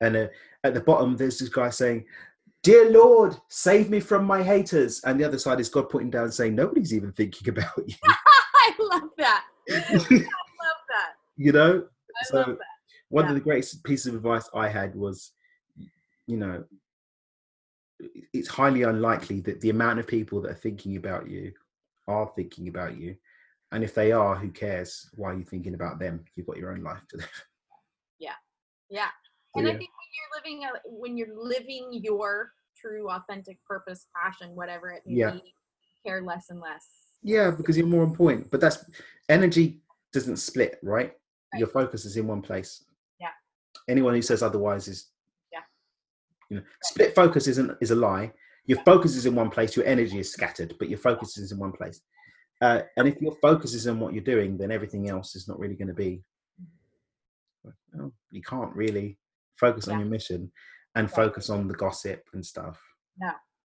and uh, at the bottom there's this guy saying, "Dear Lord, save me from my haters," and the other side is God putting down saying, "Nobody's even thinking about you." I love that. I love that. you know, I So, love that. one Yeah. of the greatest pieces of advice I had was, you know, it's highly unlikely that the amount of people that are thinking about you are thinking about you. And if they are, who cares? Why you're you thinking about them? You've got your own life to live. Yeah. So, And I think when you're living a, when you're living your true authentic purpose, passion, whatever it may Yeah. be, care less and less. Yeah, because you're more on point. But that's energy doesn't split, right? Your focus is in one place. Yeah. Anyone who says otherwise is Yeah. You know, split focus isn't is a lie. Your focus is in one place, your energy is scattered, but your focus is in one place. Uh, and if your focus is on what you're doing, then everything else is not really going to be. Well, you can't really focus on your mission and focus on the gossip and stuff. No.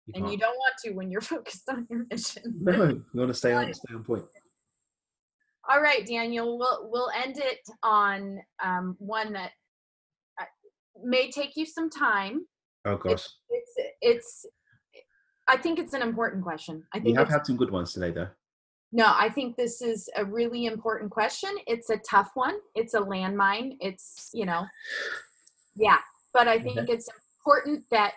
You And you don't want to when you're focused on your mission. No, you want to stay on stay on point. All right, Daniel, we'll we'll end it on um, one that uh, may take you some time. Oh gosh, It's it's. I think it's an important question. I think have had some good ones today, though. No, I think this is a really important question. It's a tough one. It's a landmine. It's, you know, yeah. But I think Okay. it's important that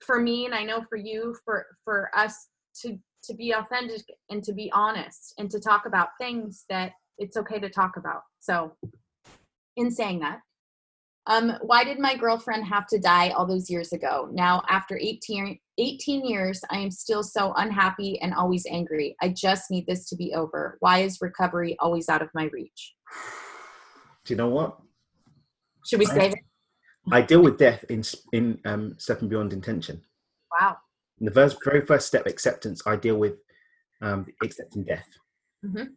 for me and I know for you, for for us to to be authentic and to be honest and to talk about things that it's okay to talk about. So in saying that, um, why did my girlfriend have to die all those years ago? Now, after 18, 18 years, I am still so unhappy and always angry. I just need this to be over. Why is recovery always out of my reach? Do you know what? Should we I- save it? I deal with death in in um, stepping beyond intention. Wow. In the first, very first step, acceptance, I deal with um, accepting death. Mhm.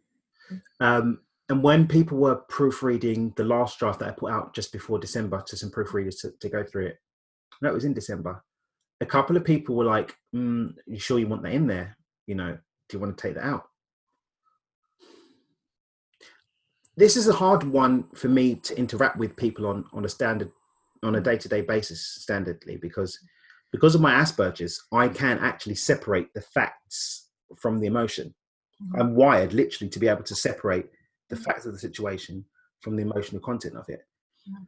Um, and when people were proofreading the last draft that I put out just before December to some proofreaders to, to go through it, no, it was in December. A couple of people were like, mm, "You sure you want that in there? You know, do you want to take that out?" This is a hard one for me to interact with people on on a standard on a day to day basis, standardly, because because of my Asperger's, I can actually separate the facts from the emotion. Mhm. I'm wired literally to be able to separate the facts of the situation from the emotional content of it. Yeah.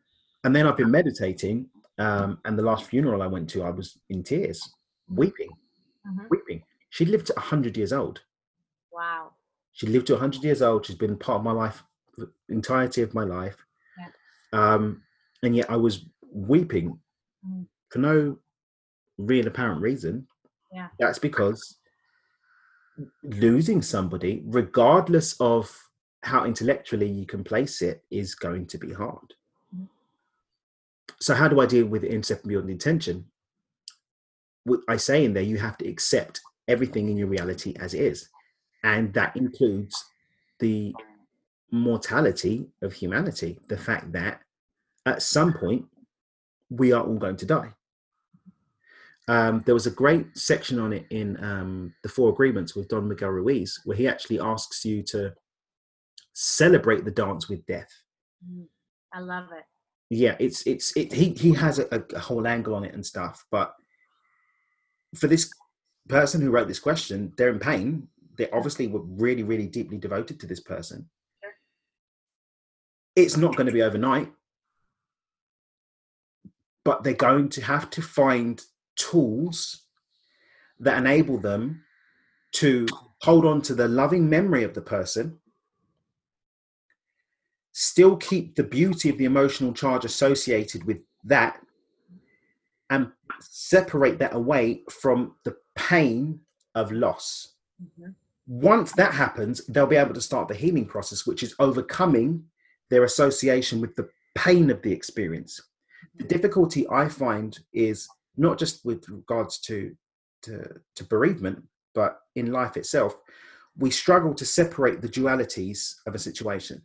And then I've been meditating, um, and the last funeral I went to, I was in tears, weeping, Mhm. weeping. She lived to 100 years old. Wow. She lived to 100 years old. She's been part of my life, the entirety of my life. Yeah. Um, and yet I was weeping Mm. for no real apparent reason. Yeah. That's because losing somebody, regardless of how intellectually you can place it, is going to be hard. So, how do I deal with it in Step Beyond Intention? What I say in there, you have to accept everything in your reality as it is. And that includes the mortality of humanity, the fact that at some point we are all going to die. Um, there was a great section on it in um, the Four Agreements with Don Miguel Ruiz, where he actually asks you to celebrate the dance with death. Mm. I love it. Yeah, it's it's it. He he has a, a whole angle on it and stuff, but for this person who wrote this question, they're in pain. They obviously were really, really deeply devoted to this person. Sure. It's not going to be overnight, but they're going to have to find tools that enable them to hold on to the loving memory of the person, still keep the beauty of the emotional charge associated with that, and separate that away from the pain of loss. Mhm. Once that happens, they'll be able to start the healing process, which is overcoming their association with the pain of the experience. The difficulty I find is not just with regards to, to, to bereavement, but in life itself, we struggle to separate the dualities of a situation.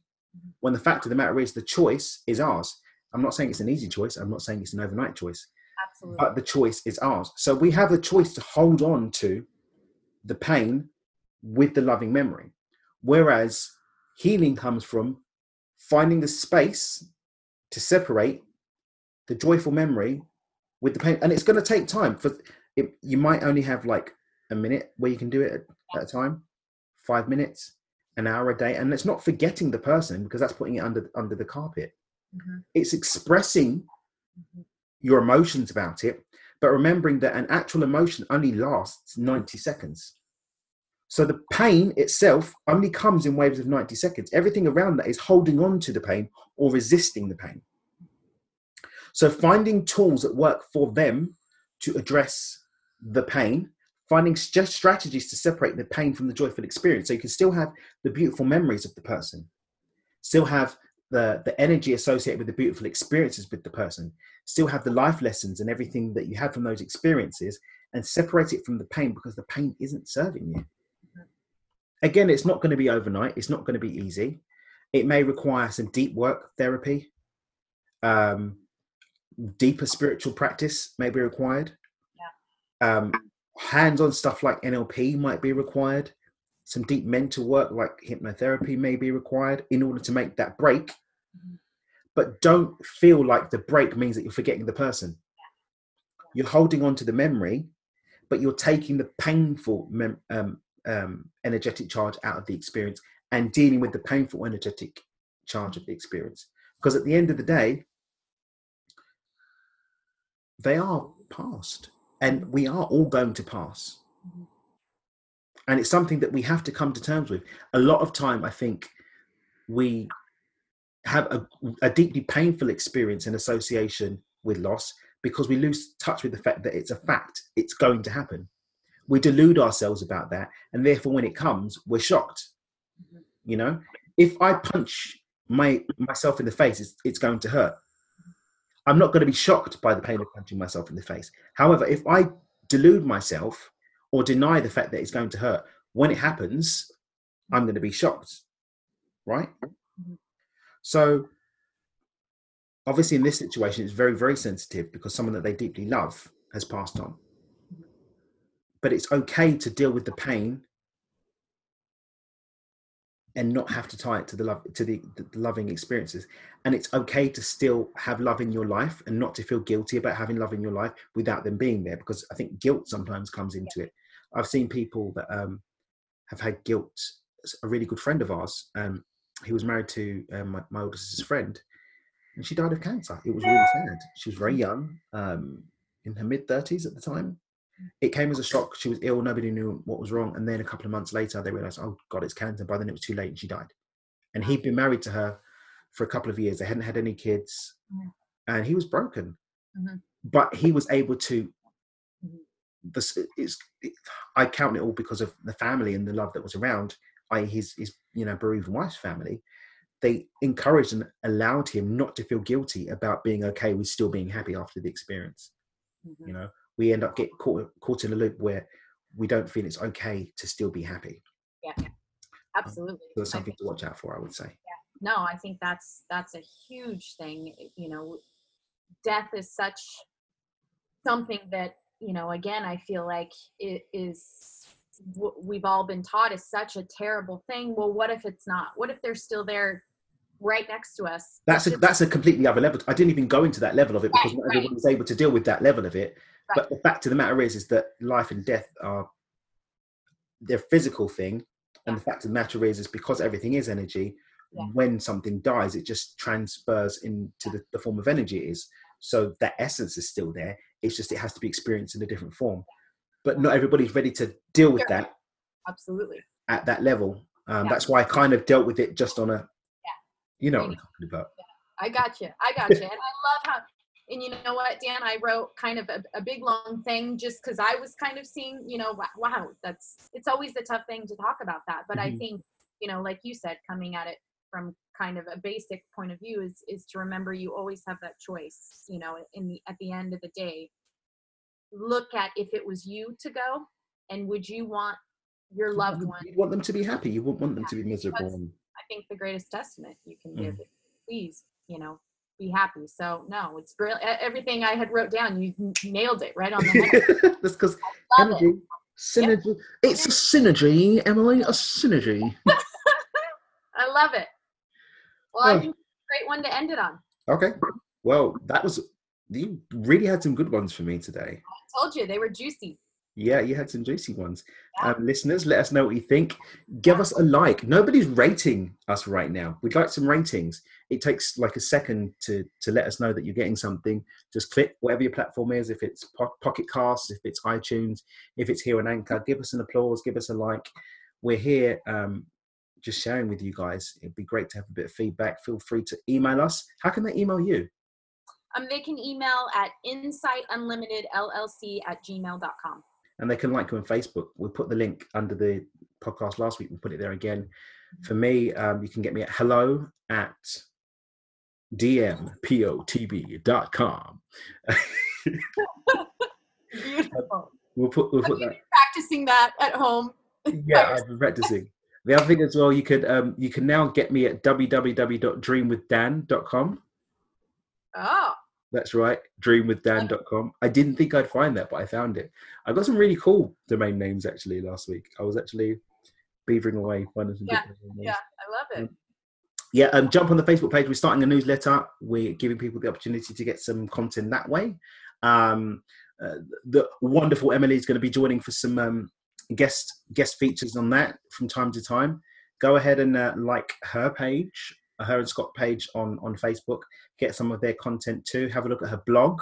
When the fact of the matter is, the choice is ours. I'm not saying it's an easy choice. I'm not saying it's an overnight choice Absolutely. but the choice is ours. So we have the choice to hold on to the pain with the loving memory. Whereas healing comes from finding the space to separate the joyful memory with the pain. And it's going to take time for it, you might only have like a minute where you can do it at, at a time, five minutes, an hour a day. And it's not forgetting the person because that's putting it under under the carpet. Mhm. It's expressing Mhm. your emotions about it, but remembering that an actual emotion only lasts 90 seconds. So the pain itself only comes in waves of 90 seconds. Everything around that is holding on to the pain or resisting the pain. So finding tools that work for them to address the pain, finding just strategies to separate the pain from the joyful experience. So you can still have the beautiful memories of the person, still have the, the energy associated with the beautiful experiences with the person, still have the life lessons and everything that you had from those experiences and separate it from the pain because the pain isn't serving you. Again, it's not going to be overnight, it's not going to be easy. It may require some deep work therapy, um, deeper spiritual practice may be required. yeah. Um, Hands on stuff like NLP might be required. Some deep mental work like hypnotherapy may be required in order to make that break Mhm. but don't feel like the break means that you're forgetting the person. You're holding on to the memory, but you're taking the painful mem- um, um, energetic charge out of the experience and dealing with the painful energetic charge of the experience. Because at the end of the day, they are past and we are all going to pass. Mm-hmm. And it's something that we have to come to terms with. A lot of time, I think we have a, a deeply painful experience in association with loss because we lose touch with the fact that it's a fact, it's going to happen. We delude ourselves about that, and therefore, when it comes, we're shocked. Mm-hmm. You know, if I punch my myself in the face, it's, it's going to hurt. I'm not going to be shocked by the pain of punching myself in the face. However, if I delude myself or deny the fact that it's going to hurt, when it happens, I'm going to be shocked. Right? So, obviously, in this situation, it's very, very sensitive because someone that they deeply love has passed on. But it's okay to deal with the pain and not have to tie it to the love to the, the, loving experiences. And it's okay to still have love in your life and not to feel guilty about having love in your life without them being there because i think guilt sometimes comes into it. I've seen people that um, have had guilt a really good friend of ours um, he was married to um, my, my older sister's friend and she died of cancer. It was really sad. She was very young um, in her mid 30s at the time it came as a shock. She was ill. Nobody knew what was wrong. And then a couple of months later, they realized, oh God, it's cancer. By then it was too late and she died. And he'd been married to her for a couple of years. They hadn't had any kids and he was broken. Mm-hmm. But he was able to, mm-hmm. this is, it, I count it all because of the family and the love that was around, i.e. his, his, you know, bereaved wife's family. They encouraged and allowed him not to feel guilty about being okay with still being happy after the experience. Mm-hmm. You know, we end up get caught caught in a loop where we don't feel it's okay to still be happy. Yeah, um, absolutely. Um, so there's something to watch out for, I would say. Yeah. No, I think that's that's a huge thing. You know, death is such something that you know. Again, I feel like it is we've all been taught is such a terrible thing. Well, what if it's not? What if they're still there right next to us. That's a that's a completely other level. I didn't even go into that level of it because right, not everyone was able to deal with that level of it. Right. But the fact of the matter is, is that life and death are they're physical thing, and the fact of the matter is, is because everything is energy. Yeah. When something dies, it just transfers into the, the form of energy it is. So that essence is still there. It's just it has to be experienced in a different form. But not everybody's ready to deal with sure. that. Absolutely. At that level. Um, yeah. That's why I kind of dealt with it just on a you know what I'm talking about. I got you. I got you. and I love how, and you know what, Dan, I wrote kind of a, a big long thing just because I was kind of seeing, you know, wow, that's, it's always the tough thing to talk about that. But mm-hmm. I think, you know, like you said, coming at it from kind of a basic point of view is, is to remember you always have that choice, you know, in the, at the end of the day, look at if it was you to go and would you want your loved one. You want them to be happy. You wouldn't want them to be miserable. I think the greatest testament you can give. Mm. Please, you know, be happy. So no, it's brilliant. Everything I had wrote down, you nailed it right on the head. That's because energy, it. synergy. Yep. It's a synergy, Emily. A synergy. I love it. Well, oh. I think great one to end it on. Okay. Well, that was you really had some good ones for me today. I told you they were juicy. Yeah, you had some juicy ones. Um, listeners, let us know what you think. Give us a like. Nobody's rating us right now. We'd like some ratings. It takes like a second to to let us know that you're getting something. Just click whatever your platform is. If it's po- Pocket Casts, if it's iTunes, if it's here on Anchor, give us an applause. Give us a like. We're here um, just sharing with you guys. It'd be great to have a bit of feedback. Feel free to email us. How can they email you? Um, they can email at insightunlimitedllc at gmail.com and they can like you on Facebook. We put the link under the podcast last week. We'll put it there again. For me, um, you can get me at hello at dmpotb.com. Beautiful. We'll put we'll put that. Practicing that at home. Yeah, I've been practicing. The other thing as well, you could um, you can now get me at www.dreamwithdan.com. Oh. That's right, dreamwithdan.com. I didn't think I'd find that, but I found it. I got some really cool domain names actually last week. I was actually beavering away finding some yeah, Yeah, I love it. Um, yeah, um, jump on the Facebook page. We're starting a newsletter. We're giving people the opportunity to get some content that way. Um, uh, the wonderful Emily is going to be joining for some um, guest guest features on that from time to time. Go ahead and uh, like her page, her and Scott page on on Facebook. Get some of their content too. Have a look at her blog.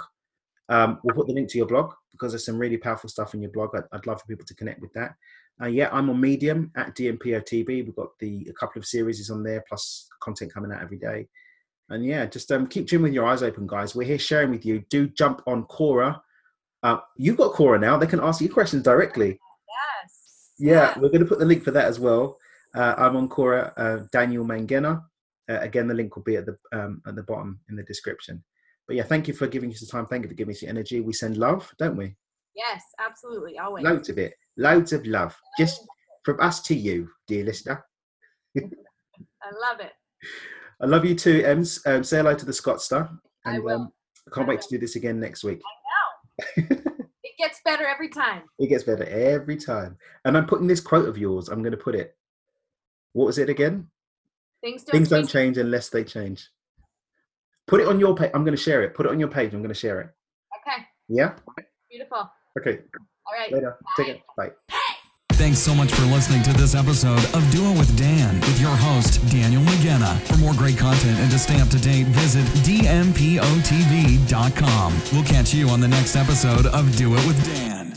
Um, we'll put the link to your blog because there's some really powerful stuff in your blog. I'd, I'd love for people to connect with that. Uh, yeah, I'm on Medium at DMPOTB. We've got the a couple of series on there, plus content coming out every day. And yeah, just um, keep tuning with your eyes open, guys. We're here sharing with you. Do jump on Quora. Uh, you've got Quora now. They can ask you questions directly. Yes. Yeah, we're going to put the link for that as well. Uh, I'm on Quora, uh, Daniel Mangena. Uh, again, the link will be at the um, at the bottom in the description. But yeah, thank you for giving us the time. Thank you for giving us your energy. We send love, don't we? Yes, absolutely. Always. Loads of it. Loads of love. Just from us to you, dear listener. I love it. I love you too, Ems. Um, say hello to the Scott star. I And will. um, I can't I wait to do this again next week. I know. It gets better every time. It gets better every time. And I'm putting this quote of yours. I'm going to put it. What was it again? Things don't, Things don't change. change unless they change. Put it on your page. I'm going to share it. Put it on your page. I'm going to share it. Okay. Yeah. Beautiful. Okay. All right. Later. Take it. Bye. Thanks so much for listening to this episode of Do It with Dan with your host, Daniel Mangena. For more great content and to stay up to date, visit dmpotb.com. We'll catch you on the next episode of Do It with Dan.